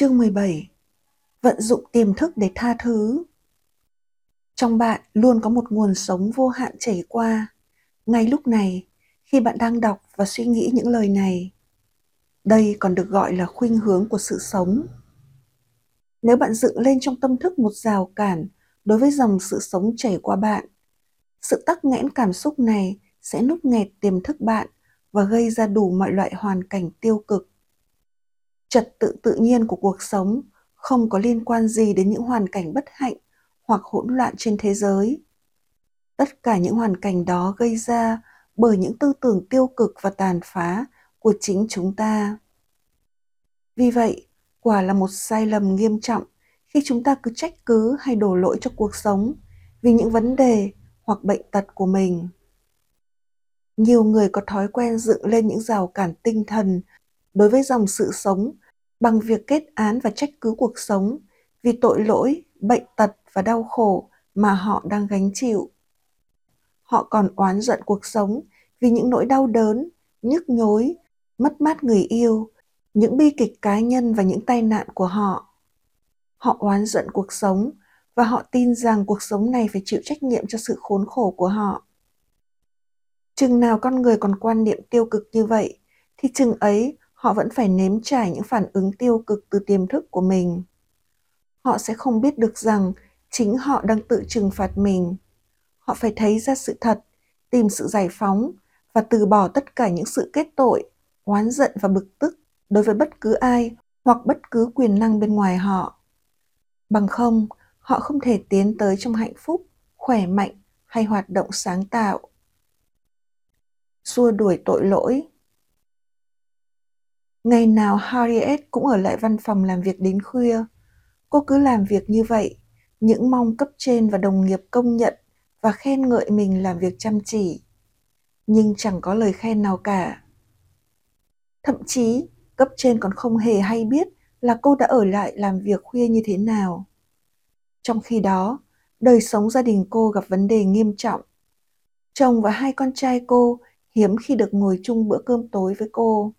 Chương 17 Vận dụng tiềm thức để tha thứ Trong bạn luôn có một nguồn sống vô hạn chảy qua. Ngay lúc này, khi bạn đang đọc và suy nghĩ những lời này, đây còn được gọi là khuynh hướng của sự sống. Nếu bạn dựng lên trong tâm thức một rào cản đối với dòng sự sống chảy qua bạn, sự tắc nghẽn cảm xúc này sẽ nút nghẹt tiềm thức bạn và gây ra đủ mọi loại hoàn cảnh tiêu cực trật tự tự nhiên của cuộc sống, không có liên quan gì đến những hoàn cảnh bất hạnh hoặc hỗn loạn trên thế giới. Tất cả những hoàn cảnh đó gây ra bởi những tư tưởng tiêu cực và tàn phá của chính chúng ta. Vì vậy, quả là một sai lầm nghiêm trọng khi chúng ta cứ trách cứ hay đổ lỗi cho cuộc sống vì những vấn đề hoặc bệnh tật của mình. Nhiều người có thói quen dựng lên những rào cản tinh thần đối với dòng sự sống bằng việc kết án và trách cứ cuộc sống vì tội lỗi, bệnh tật và đau khổ mà họ đang gánh chịu. Họ còn oán giận cuộc sống vì những nỗi đau đớn, nhức nhối, mất mát người yêu, những bi kịch cá nhân và những tai nạn của họ. Họ oán giận cuộc sống và họ tin rằng cuộc sống này phải chịu trách nhiệm cho sự khốn khổ của họ. Chừng nào con người còn quan niệm tiêu cực như vậy, thì chừng ấy họ vẫn phải nếm trải những phản ứng tiêu cực từ tiềm thức của mình. Họ sẽ không biết được rằng chính họ đang tự trừng phạt mình. Họ phải thấy ra sự thật, tìm sự giải phóng và từ bỏ tất cả những sự kết tội, oán giận và bực tức đối với bất cứ ai hoặc bất cứ quyền năng bên ngoài họ. Bằng không, họ không thể tiến tới trong hạnh phúc, khỏe mạnh hay hoạt động sáng tạo. Xua đuổi tội lỗi Ngày nào Harriet cũng ở lại văn phòng làm việc đến khuya. Cô cứ làm việc như vậy, những mong cấp trên và đồng nghiệp công nhận và khen ngợi mình làm việc chăm chỉ. Nhưng chẳng có lời khen nào cả. Thậm chí, cấp trên còn không hề hay biết là cô đã ở lại làm việc khuya như thế nào. Trong khi đó, đời sống gia đình cô gặp vấn đề nghiêm trọng. Chồng và hai con trai cô hiếm khi được ngồi chung bữa cơm tối với cô.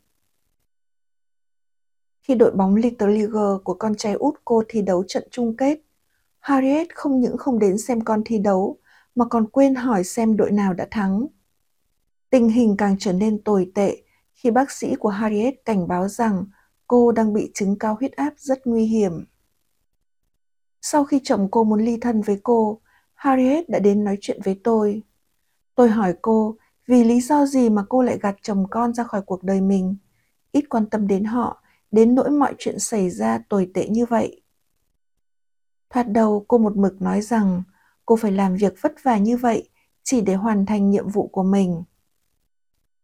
Khi đội bóng Little League của con trai út cô thi đấu trận chung kết, Harriet không những không đến xem con thi đấu mà còn quên hỏi xem đội nào đã thắng. Tình hình càng trở nên tồi tệ khi bác sĩ của Harriet cảnh báo rằng cô đang bị chứng cao huyết áp rất nguy hiểm. Sau khi chồng cô muốn ly thân với cô, Harriet đã đến nói chuyện với tôi. Tôi hỏi cô vì lý do gì mà cô lại gạt chồng con ra khỏi cuộc đời mình, ít quan tâm đến họ đến nỗi mọi chuyện xảy ra tồi tệ như vậy. Thoạt đầu cô một mực nói rằng cô phải làm việc vất vả như vậy chỉ để hoàn thành nhiệm vụ của mình.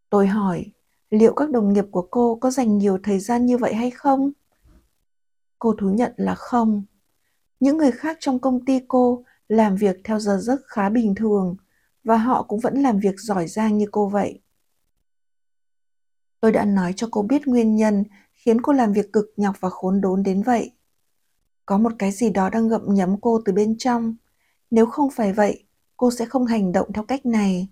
Tôi hỏi, liệu các đồng nghiệp của cô có dành nhiều thời gian như vậy hay không? Cô thú nhận là không. Những người khác trong công ty cô làm việc theo giờ giấc khá bình thường và họ cũng vẫn làm việc giỏi giang như cô vậy. Tôi đã nói cho cô biết nguyên nhân khiến cô làm việc cực nhọc và khốn đốn đến vậy. Có một cái gì đó đang gậm nhấm cô từ bên trong. Nếu không phải vậy, cô sẽ không hành động theo cách này.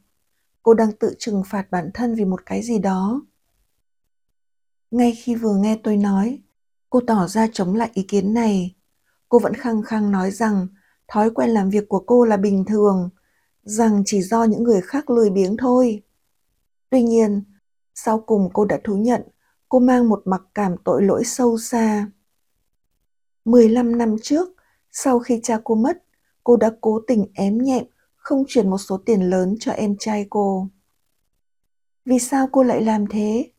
Cô đang tự trừng phạt bản thân vì một cái gì đó. Ngay khi vừa nghe tôi nói, cô tỏ ra chống lại ý kiến này. Cô vẫn khăng khăng nói rằng thói quen làm việc của cô là bình thường, rằng chỉ do những người khác lười biếng thôi. Tuy nhiên, sau cùng cô đã thú nhận cô mang một mặc cảm tội lỗi sâu xa. 15 năm trước, sau khi cha cô mất, cô đã cố tình ém nhẹm không chuyển một số tiền lớn cho em trai cô. Vì sao cô lại làm thế?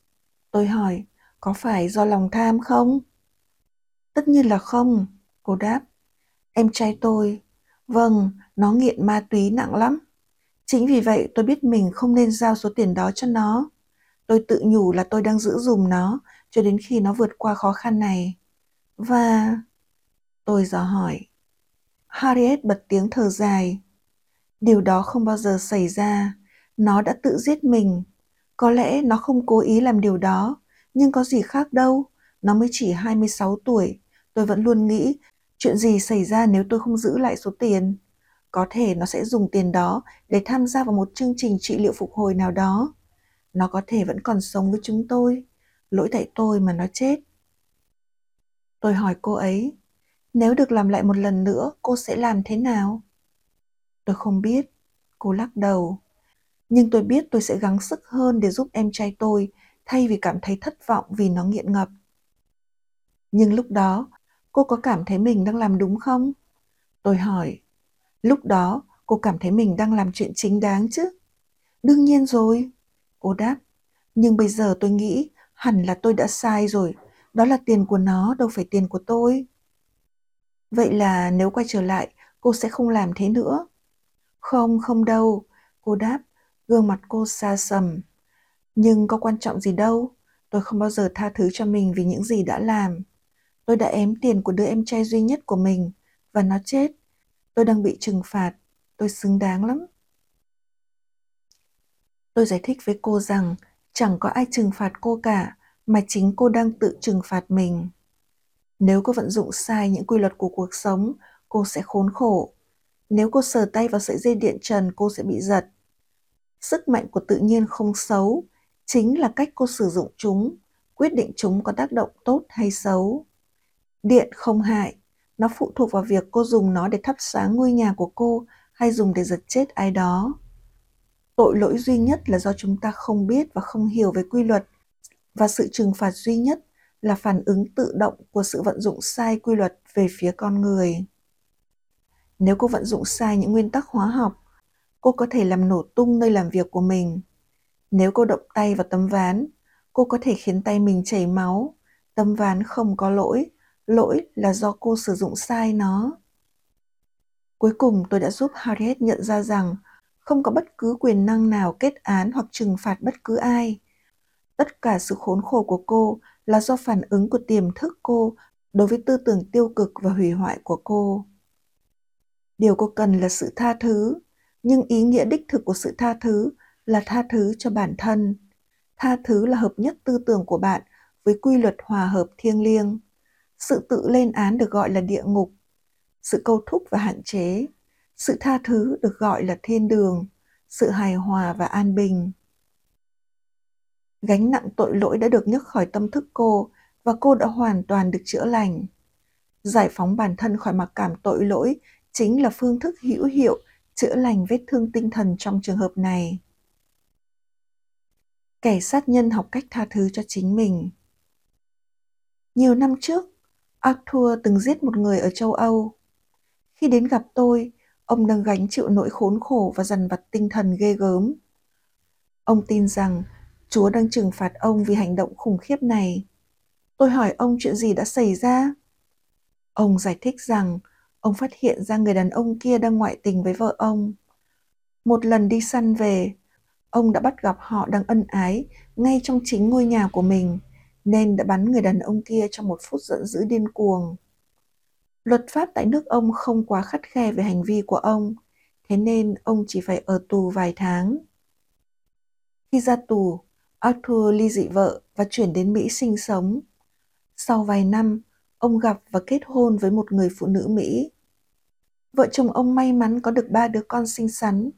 Tôi hỏi, có phải do lòng tham không? Tất nhiên là không, cô đáp. Em trai tôi, vâng, nó nghiện ma túy nặng lắm. Chính vì vậy tôi biết mình không nên giao số tiền đó cho nó. Tôi tự nhủ là tôi đang giữ dùm nó cho đến khi nó vượt qua khó khăn này. Và... Tôi dò hỏi. Harriet bật tiếng thở dài. Điều đó không bao giờ xảy ra. Nó đã tự giết mình. Có lẽ nó không cố ý làm điều đó, nhưng có gì khác đâu. Nó mới chỉ 26 tuổi. Tôi vẫn luôn nghĩ chuyện gì xảy ra nếu tôi không giữ lại số tiền. Có thể nó sẽ dùng tiền đó để tham gia vào một chương trình trị liệu phục hồi nào đó. Nó có thể vẫn còn sống với chúng tôi, lỗi tại tôi mà nó chết. Tôi hỏi cô ấy, nếu được làm lại một lần nữa, cô sẽ làm thế nào? Tôi không biết, cô lắc đầu. Nhưng tôi biết tôi sẽ gắng sức hơn để giúp em trai tôi thay vì cảm thấy thất vọng vì nó nghiện ngập. Nhưng lúc đó, cô có cảm thấy mình đang làm đúng không? Tôi hỏi. Lúc đó, cô cảm thấy mình đang làm chuyện chính đáng chứ? Đương nhiên rồi. Cô đáp. Nhưng bây giờ tôi nghĩ hẳn là tôi đã sai rồi. Đó là tiền của nó, đâu phải tiền của tôi. Vậy là nếu quay trở lại, cô sẽ không làm thế nữa. Không, không đâu, cô đáp, gương mặt cô xa sầm. Nhưng có quan trọng gì đâu, tôi không bao giờ tha thứ cho mình vì những gì đã làm. Tôi đã ém tiền của đứa em trai duy nhất của mình và nó chết. Tôi đang bị trừng phạt, tôi xứng đáng lắm. Tôi giải thích với cô rằng chẳng có ai trừng phạt cô cả, mà chính cô đang tự trừng phạt mình. Nếu cô vận dụng sai những quy luật của cuộc sống, cô sẽ khốn khổ. Nếu cô sờ tay vào sợi dây điện trần, cô sẽ bị giật. Sức mạnh của tự nhiên không xấu, chính là cách cô sử dụng chúng, quyết định chúng có tác động tốt hay xấu. Điện không hại, nó phụ thuộc vào việc cô dùng nó để thắp sáng ngôi nhà của cô hay dùng để giật chết ai đó. Tội lỗi duy nhất là do chúng ta không biết và không hiểu về quy luật và sự trừng phạt duy nhất là phản ứng tự động của sự vận dụng sai quy luật về phía con người. Nếu cô vận dụng sai những nguyên tắc hóa học, cô có thể làm nổ tung nơi làm việc của mình. Nếu cô động tay vào tấm ván, cô có thể khiến tay mình chảy máu. Tấm ván không có lỗi, lỗi là do cô sử dụng sai nó. Cuối cùng tôi đã giúp Harriet nhận ra rằng không có bất cứ quyền năng nào kết án hoặc trừng phạt bất cứ ai. Tất cả sự khốn khổ của cô là do phản ứng của tiềm thức cô đối với tư tưởng tiêu cực và hủy hoại của cô. Điều cô cần là sự tha thứ, nhưng ý nghĩa đích thực của sự tha thứ là tha thứ cho bản thân. Tha thứ là hợp nhất tư tưởng của bạn với quy luật hòa hợp thiêng liêng. Sự tự lên án được gọi là địa ngục, sự câu thúc và hạn chế. Sự tha thứ được gọi là thiên đường, sự hài hòa và an bình. Gánh nặng tội lỗi đã được nhấc khỏi tâm thức cô và cô đã hoàn toàn được chữa lành. Giải phóng bản thân khỏi mặc cảm tội lỗi chính là phương thức hữu hiệu chữa lành vết thương tinh thần trong trường hợp này. Kẻ sát nhân học cách tha thứ cho chính mình. Nhiều năm trước, Arthur từng giết một người ở châu Âu. Khi đến gặp tôi, ông đang gánh chịu nỗi khốn khổ và dằn vặt tinh thần ghê gớm. Ông tin rằng Chúa đang trừng phạt ông vì hành động khủng khiếp này. Tôi hỏi ông chuyện gì đã xảy ra? Ông giải thích rằng ông phát hiện ra người đàn ông kia đang ngoại tình với vợ ông. Một lần đi săn về, ông đã bắt gặp họ đang ân ái ngay trong chính ngôi nhà của mình, nên đã bắn người đàn ông kia trong một phút giận dữ điên cuồng. Luật pháp tại nước ông không quá khắt khe về hành vi của ông, thế nên ông chỉ phải ở tù vài tháng. Khi ra tù, Arthur ly dị vợ và chuyển đến Mỹ sinh sống. Sau vài năm, ông gặp và kết hôn với một người phụ nữ Mỹ. Vợ chồng ông may mắn có được ba đứa con xinh xắn.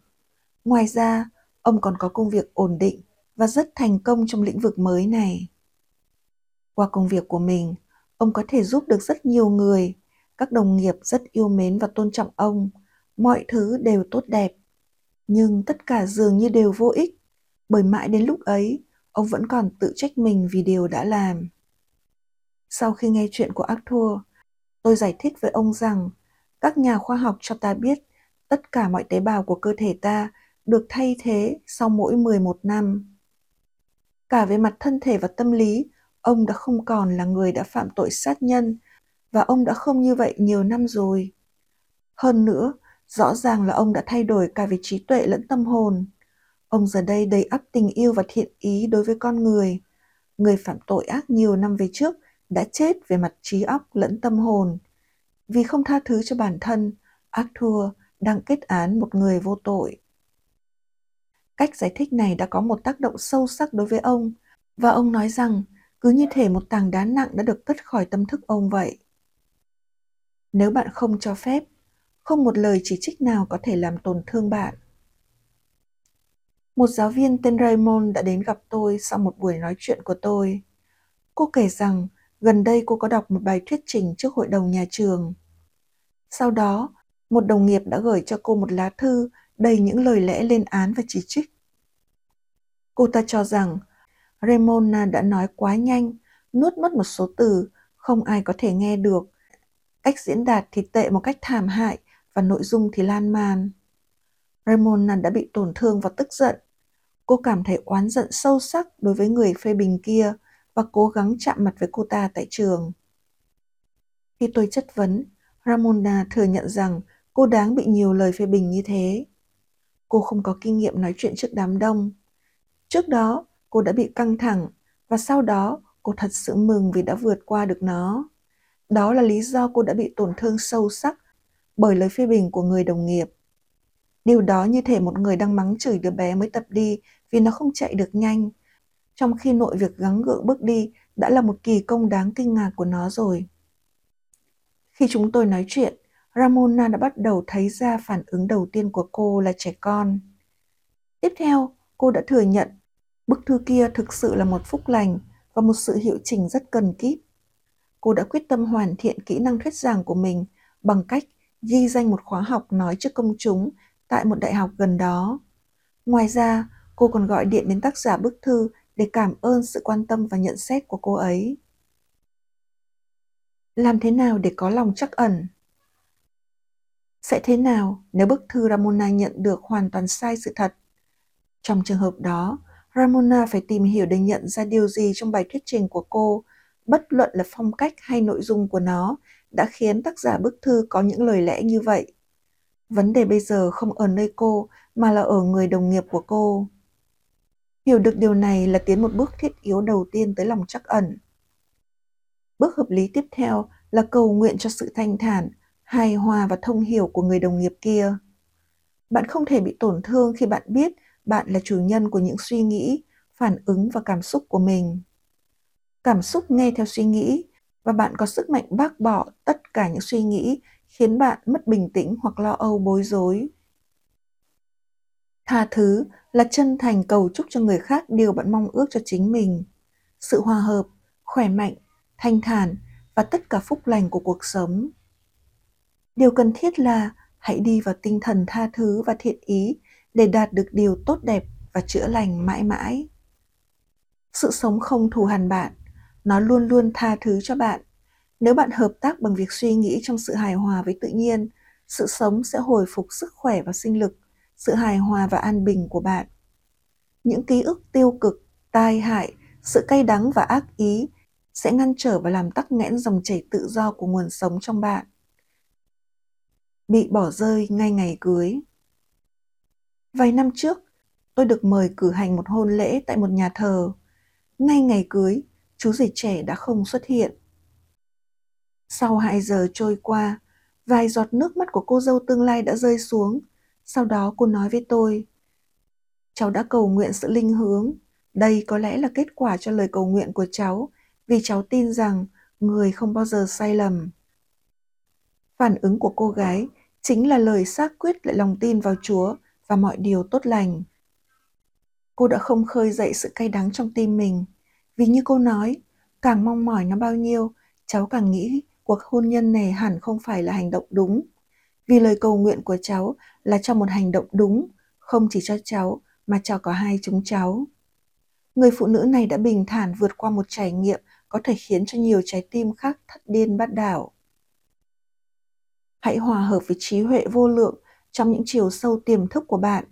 Ngoài ra, ông còn có công việc ổn định và rất thành công trong lĩnh vực mới này. Qua công việc của mình, ông có thể giúp được rất nhiều người. Các đồng nghiệp rất yêu mến và tôn trọng ông. Mọi thứ đều tốt đẹp. Nhưng tất cả dường như đều vô ích, bởi mãi đến lúc ấy, ông vẫn còn tự trách mình vì điều đã làm. Sau khi nghe chuyện của Arthur, tôi giải thích với ông rằng các nhà khoa học cho ta biết tất cả mọi tế bào của cơ thể ta được thay thế sau mỗi 11 năm. Cả về mặt thân thể và tâm lý, ông đã không còn là người đã phạm tội sát nhân và ông đã không như vậy nhiều năm rồi. Hơn nữa, rõ ràng là ông đã thay đổi cả về trí tuệ lẫn tâm hồn. Ông giờ đây đầy ắp tình yêu và thiện ý đối với con người. Người phạm tội ác nhiều năm về trước đã chết về mặt trí óc lẫn tâm hồn. Vì không tha thứ cho bản thân, Arthur đang kết án một người vô tội. Cách giải thích này đã có một tác động sâu sắc đối với ông và ông nói rằng cứ như thể một tảng đá nặng đã được cất khỏi tâm thức ông vậy. Nếu bạn không cho phép, không một lời chỉ trích nào có thể làm tổn thương bạn. Một giáo viên tên Raymond đã đến gặp tôi sau một buổi nói chuyện của tôi. Cô kể rằng Gần đây cô có đọc một bài thuyết trình trước hội đồng nhà trường. Sau đó, một đồng nghiệp đã gửi cho cô một lá thư đầy những lời lẽ lên án và chỉ trích. Cô ta cho rằng Ramona đã nói quá nhanh, nuốt mất một số từ, không ai có thể nghe được. Cách diễn đạt thì tệ một cách thảm hại và nội dung thì lan man. Ramona đã bị tổn thương và tức giận. Cô cảm thấy oán giận sâu sắc đối với người phê bình kia và cố gắng chạm mặt với cô ta tại trường. Khi tôi chất vấn, Ramona thừa nhận rằng cô đáng bị nhiều lời phê bình như thế. Cô không có kinh nghiệm nói chuyện trước đám đông. Trước đó, cô đã bị căng thẳng và sau đó cô thật sự mừng vì đã vượt qua được nó. Đó là lý do cô đã bị tổn thương sâu sắc bởi lời phê bình của người đồng nghiệp. Điều đó như thể một người đang mắng chửi đứa bé mới tập đi vì nó không chạy được nhanh, trong khi nội việc gắng gượng bước đi đã là một kỳ công đáng kinh ngạc của nó rồi. Khi chúng tôi nói chuyện, Ramona đã bắt đầu thấy ra phản ứng đầu tiên của cô là trẻ con. Tiếp theo, cô đã thừa nhận bức thư kia thực sự là một phúc lành và một sự hiệu chỉnh rất cần kíp. Cô đã quyết tâm hoàn thiện kỹ năng thuyết giảng của mình bằng cách ghi danh một khóa học nói trước công chúng tại một đại học gần đó. Ngoài ra, cô còn gọi điện đến tác giả bức thư để cảm ơn sự quan tâm và nhận xét của cô ấy. Làm thế nào để có lòng chắc ẩn? Sẽ thế nào nếu bức thư Ramona nhận được hoàn toàn sai sự thật? Trong trường hợp đó, Ramona phải tìm hiểu để nhận ra điều gì trong bài thuyết trình của cô, bất luận là phong cách hay nội dung của nó, đã khiến tác giả bức thư có những lời lẽ như vậy. Vấn đề bây giờ không ở nơi cô mà là ở người đồng nghiệp của cô. Hiểu được điều này là tiến một bước thiết yếu đầu tiên tới lòng chắc ẩn. Bước hợp lý tiếp theo là cầu nguyện cho sự thanh thản, hài hòa và thông hiểu của người đồng nghiệp kia. Bạn không thể bị tổn thương khi bạn biết bạn là chủ nhân của những suy nghĩ, phản ứng và cảm xúc của mình. Cảm xúc nghe theo suy nghĩ và bạn có sức mạnh bác bỏ tất cả những suy nghĩ khiến bạn mất bình tĩnh hoặc lo âu bối rối. Tha thứ là chân thành cầu chúc cho người khác điều bạn mong ước cho chính mình. Sự hòa hợp, khỏe mạnh, thanh thản và tất cả phúc lành của cuộc sống. Điều cần thiết là hãy đi vào tinh thần tha thứ và thiện ý để đạt được điều tốt đẹp và chữa lành mãi mãi. Sự sống không thù hằn bạn, nó luôn luôn tha thứ cho bạn. Nếu bạn hợp tác bằng việc suy nghĩ trong sự hài hòa với tự nhiên, sự sống sẽ hồi phục sức khỏe và sinh lực, sự hài hòa và an bình của bạn. Những ký ức tiêu cực, tai hại, sự cay đắng và ác ý sẽ ngăn trở và làm tắc nghẽn dòng chảy tự do của nguồn sống trong bạn. Bị bỏ rơi ngay ngày cưới Vài năm trước, tôi được mời cử hành một hôn lễ tại một nhà thờ. Ngay ngày cưới, chú rể trẻ đã không xuất hiện. Sau 2 giờ trôi qua, vài giọt nước mắt của cô dâu tương lai đã rơi xuống. Sau đó cô nói với tôi, cháu đã cầu nguyện sự linh hướng. Đây có lẽ là kết quả cho lời cầu nguyện của cháu, vì cháu tin rằng người không bao giờ sai lầm. Phản ứng của cô gái chính là lời xác quyết lại lòng tin vào Chúa và mọi điều tốt lành. Cô đã không khơi dậy sự cay đắng trong tim mình, vì như cô nói, càng mong mỏi nó bao nhiêu, cháu càng nghĩ cuộc hôn nhân này hẳn không phải là hành động đúng. Vì lời cầu nguyện của cháu là cho một hành động đúng, không chỉ cho cháu mà cho cả hai chúng cháu. Người phụ nữ này đã bình thản vượt qua một trải nghiệm có thể khiến cho nhiều trái tim khác thất điên bắt đảo. Hãy hòa hợp với trí huệ vô lượng trong những chiều sâu tiềm thức của bạn.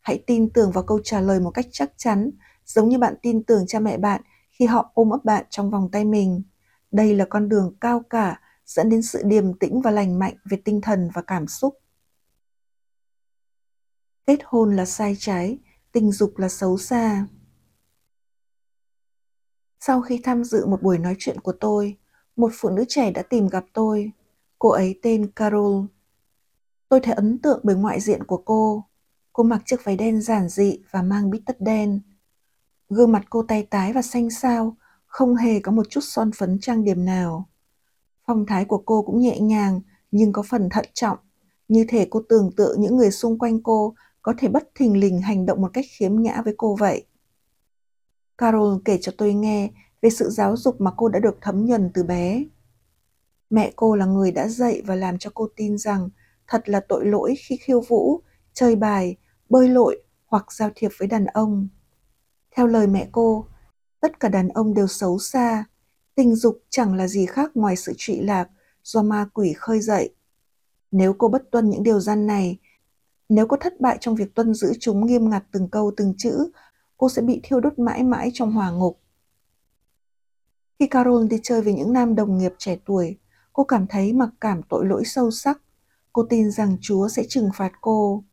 Hãy tin tưởng vào câu trả lời một cách chắc chắn, giống như bạn tin tưởng cha mẹ bạn khi họ ôm ấp bạn trong vòng tay mình. Đây là con đường cao cả dẫn đến sự điềm tĩnh và lành mạnh về tinh thần và cảm xúc. Kết hôn là sai trái, tình dục là xấu xa. Sau khi tham dự một buổi nói chuyện của tôi, một phụ nữ trẻ đã tìm gặp tôi. Cô ấy tên Carol. Tôi thấy ấn tượng bởi ngoại diện của cô. Cô mặc chiếc váy đen giản dị và mang bít tất đen. Gương mặt cô tay tái và xanh xao, không hề có một chút son phấn trang điểm nào. Phong thái của cô cũng nhẹ nhàng nhưng có phần thận trọng, như thể cô tưởng tượng những người xung quanh cô có thể bất thình lình hành động một cách khiếm nhã với cô vậy. Carol kể cho tôi nghe về sự giáo dục mà cô đã được thấm nhuần từ bé. Mẹ cô là người đã dạy và làm cho cô tin rằng thật là tội lỗi khi khiêu vũ, chơi bài, bơi lội hoặc giao thiệp với đàn ông. Theo lời mẹ cô, tất cả đàn ông đều xấu xa, tình dục chẳng là gì khác ngoài sự trụy lạc do ma quỷ khơi dậy. Nếu cô bất tuân những điều gian này, nếu cô thất bại trong việc tuân giữ chúng nghiêm ngặt từng câu từng chữ, cô sẽ bị thiêu đốt mãi mãi trong hỏa ngục. Khi Carol đi chơi với những nam đồng nghiệp trẻ tuổi, cô cảm thấy mặc cảm tội lỗi sâu sắc. Cô tin rằng Chúa sẽ trừng phạt cô.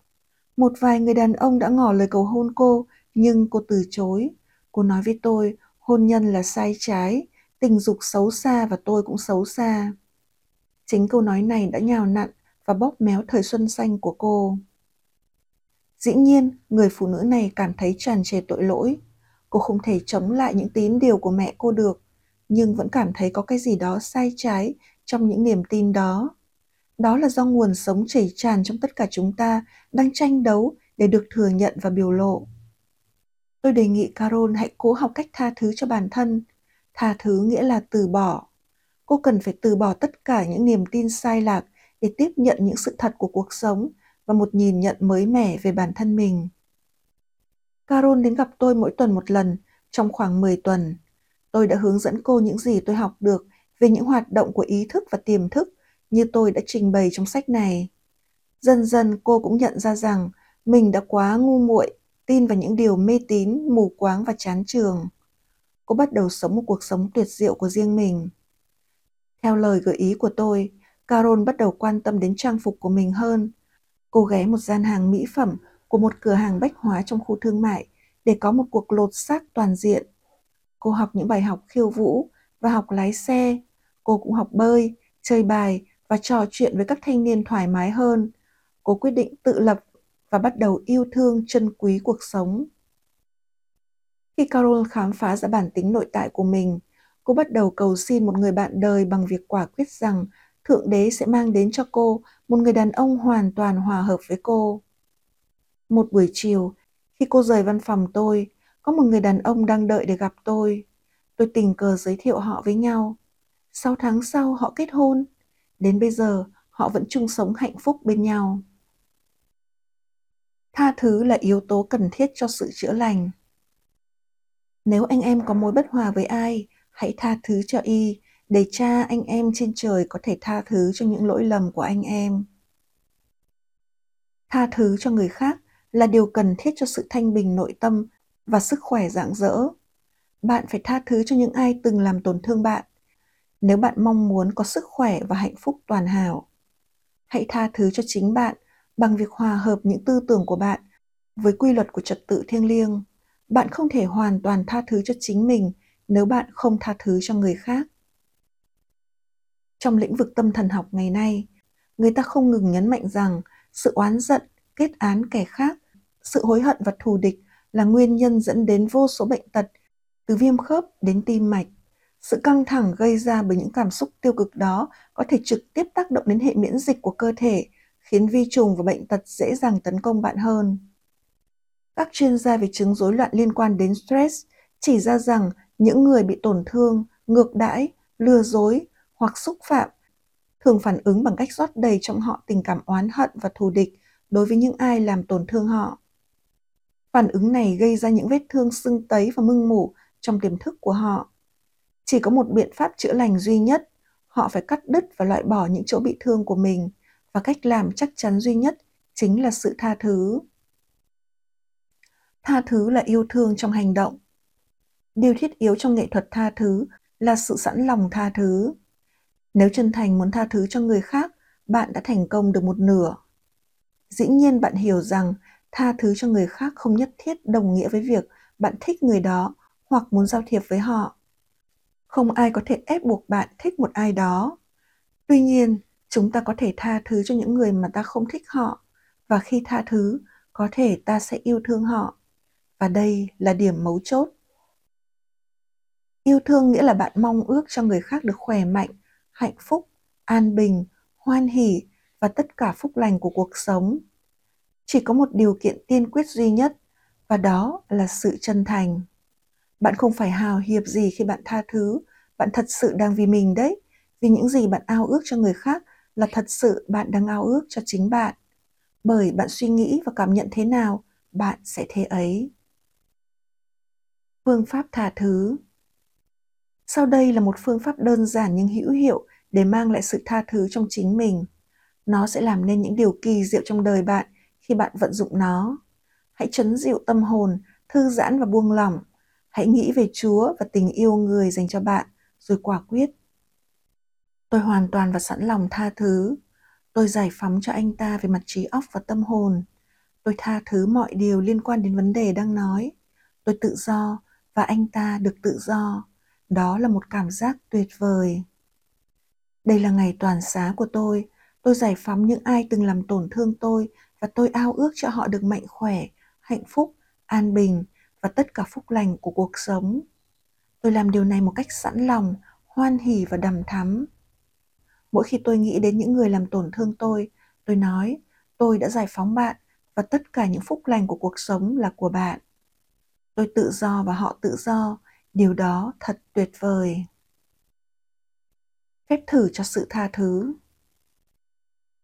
Một vài người đàn ông đã ngỏ lời cầu hôn cô, nhưng cô từ chối. Cô nói với tôi, hôn nhân là sai trái, tình dục xấu xa và tôi cũng xấu xa. Chính câu nói này đã nhào nặn và bóp méo thời xuân xanh của cô. Dĩ nhiên, người phụ nữ này cảm thấy tràn trề tội lỗi. Cô không thể chống lại những tín điều của mẹ cô được, nhưng vẫn cảm thấy có cái gì đó sai trái trong những niềm tin đó. Đó là do nguồn sống chảy tràn trong tất cả chúng ta đang tranh đấu để được thừa nhận và biểu lộ. Tôi đề nghị Carol hãy cố học cách tha thứ cho bản thân. Tha thứ nghĩa là từ bỏ. Cô cần phải từ bỏ tất cả những niềm tin sai lạc để tiếp nhận những sự thật của cuộc sống và một nhìn nhận mới mẻ về bản thân mình. Carol đến gặp tôi mỗi tuần một lần, trong khoảng 10 tuần. Tôi đã hướng dẫn cô những gì tôi học được về những hoạt động của ý thức và tiềm thức như tôi đã trình bày trong sách này. Dần dần cô cũng nhận ra rằng mình đã quá ngu muội, tin vào những điều mê tín, mù quáng và chán trường. Cô bắt đầu sống một cuộc sống tuyệt diệu của riêng mình. Theo lời gợi ý của tôi, Carol bắt đầu quan tâm đến trang phục của mình hơn. Cô ghé một gian hàng mỹ phẩm của một cửa hàng bách hóa trong khu thương mại để có một cuộc lột xác toàn diện. Cô học những bài học khiêu vũ và học lái xe. Cô cũng học bơi, chơi bài và trò chuyện với các thanh niên thoải mái hơn. Cô quyết định tự lập và bắt đầu yêu thương trân quý cuộc sống. Khi Carol khám phá ra bản tính nội tại của mình, cô bắt đầu cầu xin một người bạn đời bằng việc quả quyết rằng Thượng Đế sẽ mang đến cho cô một người đàn ông hoàn toàn hòa hợp với cô. Một buổi chiều, khi cô rời văn phòng tôi, có một người đàn ông đang đợi để gặp tôi. Tôi tình cờ giới thiệu họ với nhau. Sáu tháng sau họ kết hôn. Đến bây giờ, họ vẫn chung sống hạnh phúc bên nhau. Tha thứ là yếu tố cần thiết cho sự chữa lành. Nếu anh em có mối bất hòa với ai, hãy tha thứ cho y để cha anh em trên trời có thể tha thứ cho những lỗi lầm của anh em. Tha thứ cho người khác là điều cần thiết cho sự thanh bình nội tâm và sức khỏe rạng rỡ. Bạn phải tha thứ cho những ai từng làm tổn thương bạn. Nếu bạn mong muốn có sức khỏe và hạnh phúc toàn hảo, hãy tha thứ cho chính bạn bằng việc hòa hợp những tư tưởng của bạn với quy luật của trật tự thiêng liêng. Bạn không thể hoàn toàn tha thứ cho chính mình nếu bạn không tha thứ cho người khác. Trong lĩnh vực tâm thần học ngày nay, người ta không ngừng nhấn mạnh rằng sự oán giận, kết án kẻ khác, sự hối hận và thù địch là nguyên nhân dẫn đến vô số bệnh tật, từ viêm khớp đến tim mạch. Sự căng thẳng gây ra bởi những cảm xúc tiêu cực đó có thể trực tiếp tác động đến hệ miễn dịch của cơ thể, khiến vi trùng và bệnh tật dễ dàng tấn công bạn hơn. Các chuyên gia về chứng rối loạn liên quan đến stress chỉ ra rằng những người bị tổn thương, ngược đãi, lừa dối hoặc xúc phạm thường phản ứng bằng cách rót đầy trong họ tình cảm oán hận và thù địch đối với những ai làm tổn thương họ. Phản ứng này gây ra những vết thương sưng tấy và mưng mủ trong tiềm thức của họ. Chỉ có một biện pháp chữa lành duy nhất, họ phải cắt đứt và loại bỏ những chỗ bị thương của mình và cách làm chắc chắn duy nhất chính là sự tha thứ. Tha thứ là yêu thương trong hành động. Điều thiết yếu trong nghệ thuật tha thứ là sự sẵn lòng tha thứ. Nếu chân thành muốn tha thứ cho người khác, bạn đã thành công được một nửa. Dĩ nhiên bạn hiểu rằng tha thứ cho người khác không nhất thiết đồng nghĩa với việc bạn thích người đó hoặc muốn giao thiệp với họ. Không ai có thể ép buộc bạn thích một ai đó. Tuy nhiên, chúng ta có thể tha thứ cho những người mà ta không thích họ và khi tha thứ, có thể ta sẽ yêu thương họ. Và đây là điểm mấu chốt. Yêu thương nghĩa là bạn mong ước cho người khác được khỏe mạnh, hạnh phúc, an bình, hoan hỉ và tất cả phúc lành của cuộc sống. Chỉ có một điều kiện tiên quyết duy nhất và đó là sự chân thành. Bạn không phải hào hiệp gì khi bạn tha thứ, bạn thật sự đang vì mình đấy. Vì những gì bạn ao ước cho người khác là thật sự bạn đang ao ước cho chính bạn. Bởi bạn suy nghĩ và cảm nhận thế nào, bạn sẽ thế ấy. Phương pháp tha thứ Sau đây là một phương pháp đơn giản nhưng hữu hiệu để mang lại sự tha thứ trong chính mình. Nó sẽ làm nên những điều kỳ diệu trong đời bạn khi bạn vận dụng nó. Hãy chấn dịu tâm hồn, thư giãn và buông lỏng. Hãy nghĩ về Chúa và tình yêu người dành cho bạn, rồi quả quyết. Tôi hoàn toàn và sẵn lòng tha thứ. Tôi giải phóng cho anh ta về mặt trí óc và tâm hồn. Tôi tha thứ mọi điều liên quan đến vấn đề đang nói. Tôi tự do và anh ta được tự do. Đó là một cảm giác tuyệt vời. Đây là ngày toàn xá của tôi. Tôi giải phóng những ai từng làm tổn thương tôi và tôi ao ước cho họ được mạnh khỏe, hạnh phúc, an bình và tất cả phúc lành của cuộc sống. Tôi làm điều này một cách sẵn lòng, hoan hỉ và đầm thắm. Mỗi khi tôi nghĩ đến những người làm tổn thương tôi, tôi nói, tôi đã giải phóng bạn và tất cả những phúc lành của cuộc sống là của bạn. Tôi tự do và họ tự do, điều đó thật tuyệt vời. Phép thử cho sự tha thứ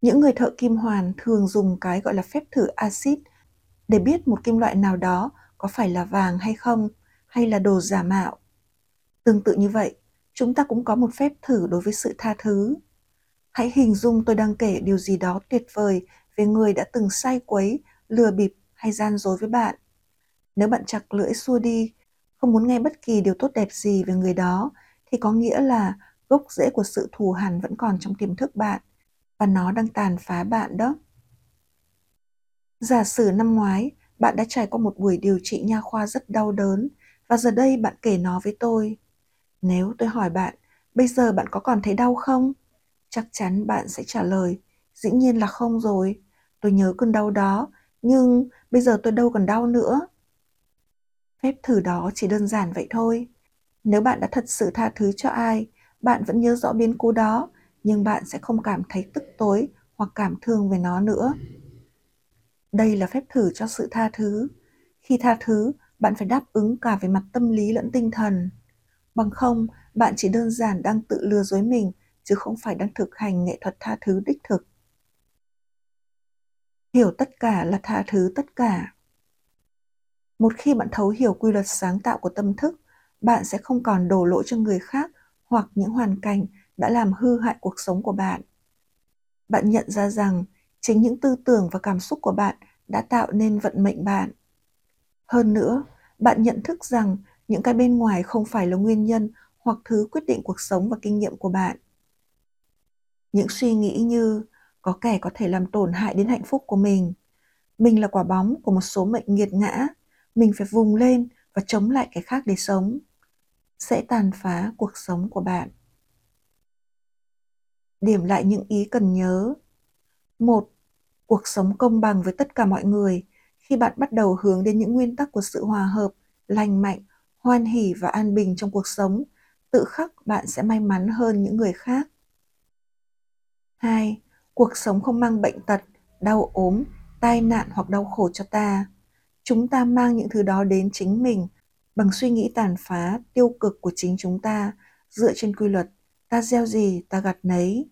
những người thợ kim hoàn thường dùng cái gọi là phép thử axit để biết một kim loại nào đó có phải là vàng hay không, hay là đồ giả mạo. Tương tự như vậy, chúng ta cũng có một phép thử đối với sự tha thứ. Hãy hình dung tôi đang kể điều gì đó tuyệt vời về người đã từng sai quấy, lừa bịp hay gian dối với bạn. Nếu bạn chặt lưỡi xua đi, không muốn nghe bất kỳ điều tốt đẹp gì về người đó, thì có nghĩa là gốc rễ của sự thù hằn vẫn còn trong tiềm thức bạn và nó đang tàn phá bạn đó. Giả sử năm ngoái, bạn đã trải qua một buổi điều trị nha khoa rất đau đớn và giờ đây bạn kể nó với tôi. Nếu tôi hỏi bạn, bây giờ bạn có còn thấy đau không? Chắc chắn bạn sẽ trả lời, dĩ nhiên là không rồi. Tôi nhớ cơn đau đó, nhưng bây giờ tôi đâu còn đau nữa. Phép thử đó chỉ đơn giản vậy thôi. Nếu bạn đã thật sự tha thứ cho ai, bạn vẫn nhớ rõ biến cố đó nhưng bạn sẽ không cảm thấy tức tối hoặc cảm thương về nó nữa. Đây là phép thử cho sự tha thứ. Khi tha thứ, bạn phải đáp ứng cả về mặt tâm lý lẫn tinh thần. Bằng không, bạn chỉ đơn giản đang tự lừa dối mình chứ không phải đang thực hành nghệ thuật tha thứ đích thực. Hiểu tất cả là tha thứ tất cả. Một khi bạn thấu hiểu quy luật sáng tạo của tâm thức, bạn sẽ không còn đổ lỗi cho người khác hoặc những hoàn cảnh đã làm hư hại cuộc sống của bạn. Bạn nhận ra rằng chính những tư tưởng và cảm xúc của bạn đã tạo nên vận mệnh bạn. Hơn nữa, bạn nhận thức rằng những cái bên ngoài không phải là nguyên nhân hoặc thứ quyết định cuộc sống và kinh nghiệm của bạn. Những suy nghĩ như có kẻ có thể làm tổn hại đến hạnh phúc của mình, mình là quả bóng của một số mệnh nghiệt ngã, mình phải vùng lên và chống lại cái khác để sống, sẽ tàn phá cuộc sống của bạn. Điểm lại những ý cần nhớ. Một, cuộc sống công bằng với tất cả mọi người. Khi bạn bắt đầu hướng đến những nguyên tắc của sự hòa hợp, lành mạnh, hoan hỉ và an bình trong cuộc sống, tự khắc bạn sẽ may mắn hơn những người khác. 2. Cuộc sống không mang bệnh tật, đau ốm, tai nạn hoặc đau khổ cho ta. Chúng ta mang những thứ đó đến chính mình bằng suy nghĩ tàn phá, tiêu cực của chính chúng ta dựa trên quy luật ta gieo gì ta gặt nấy.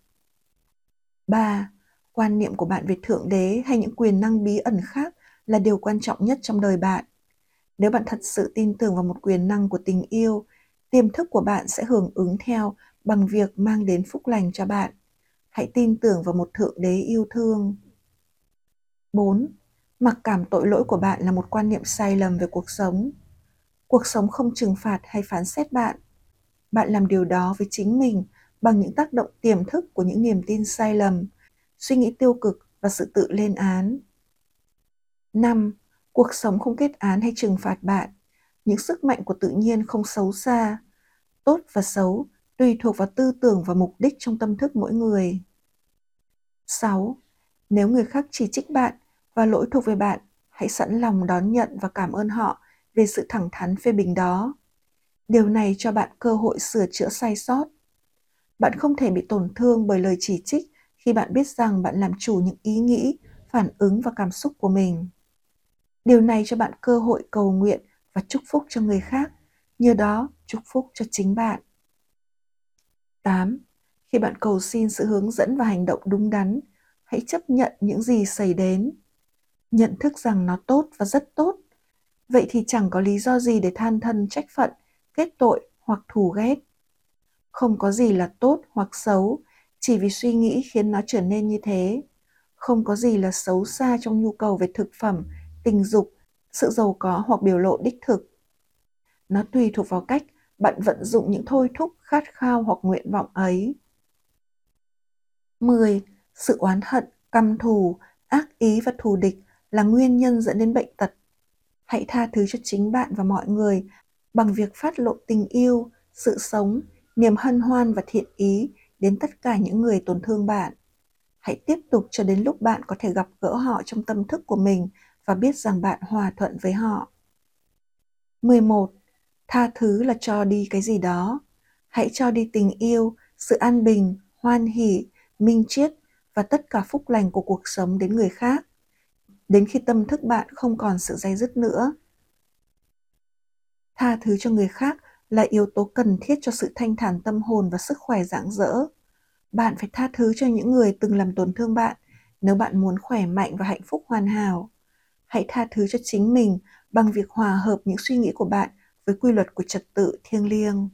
3. Quan niệm của bạn về Thượng Đế hay những quyền năng bí ẩn khác là điều quan trọng nhất trong đời bạn. Nếu bạn thật sự tin tưởng vào một quyền năng của tình yêu, tiềm thức của bạn sẽ hưởng ứng theo bằng việc mang đến phúc lành cho bạn. Hãy tin tưởng vào một Thượng Đế yêu thương. 4. Mặc cảm tội lỗi của bạn là một quan niệm sai lầm về cuộc sống. Cuộc sống không trừng phạt hay phán xét bạn bạn làm điều đó với chính mình bằng những tác động tiềm thức của những niềm tin sai lầm, suy nghĩ tiêu cực và sự tự lên án. 5. Cuộc sống không kết án hay trừng phạt bạn. Những sức mạnh của tự nhiên không xấu xa. Tốt và xấu tùy thuộc vào tư tưởng và mục đích trong tâm thức mỗi người. 6. Nếu người khác chỉ trích bạn và lỗi thuộc về bạn, hãy sẵn lòng đón nhận và cảm ơn họ về sự thẳng thắn phê bình đó điều này cho bạn cơ hội sửa chữa sai sót bạn không thể bị tổn thương bởi lời chỉ trích khi bạn biết rằng bạn làm chủ những ý nghĩ phản ứng và cảm xúc của mình điều này cho bạn cơ hội cầu nguyện và chúc phúc cho người khác nhờ đó chúc phúc cho chính bạn. 8. Khi bạn cầu xin sự hướng dẫn và hành động đúng đắn, hãy chấp nhận những gì xảy đến. Nhận thức rằng nó tốt và rất tốt. Vậy thì chẳng có lý do gì để than thân trách phận, kết tội hoặc thù ghét. Không có gì là tốt hoặc xấu, chỉ vì suy nghĩ khiến nó trở nên như thế. Không có gì là xấu xa trong nhu cầu về thực phẩm, tình dục, sự giàu có hoặc biểu lộ đích thực. Nó tùy thuộc vào cách bạn vận dụng những thôi thúc, khát khao hoặc nguyện vọng ấy. 10. Sự oán hận, căm thù, ác ý và thù địch là nguyên nhân dẫn đến bệnh tật. Hãy tha thứ cho chính bạn và mọi người bằng việc phát lộ tình yêu, sự sống, niềm hân hoan và thiện ý đến tất cả những người tổn thương bạn. Hãy tiếp tục cho đến lúc bạn có thể gặp gỡ họ trong tâm thức của mình và biết rằng bạn hòa thuận với họ. 11. Tha thứ là cho đi cái gì đó. Hãy cho đi tình yêu, sự an bình, hoan hỷ, minh triết và tất cả phúc lành của cuộc sống đến người khác. Đến khi tâm thức bạn không còn sự dây dứt nữa. Tha thứ cho người khác là yếu tố cần thiết cho sự thanh thản tâm hồn và sức khỏe rạng rỡ. Bạn phải tha thứ cho những người từng làm tổn thương bạn nếu bạn muốn khỏe mạnh và hạnh phúc hoàn hảo. Hãy tha thứ cho chính mình bằng việc hòa hợp những suy nghĩ của bạn với quy luật của trật tự thiêng liêng.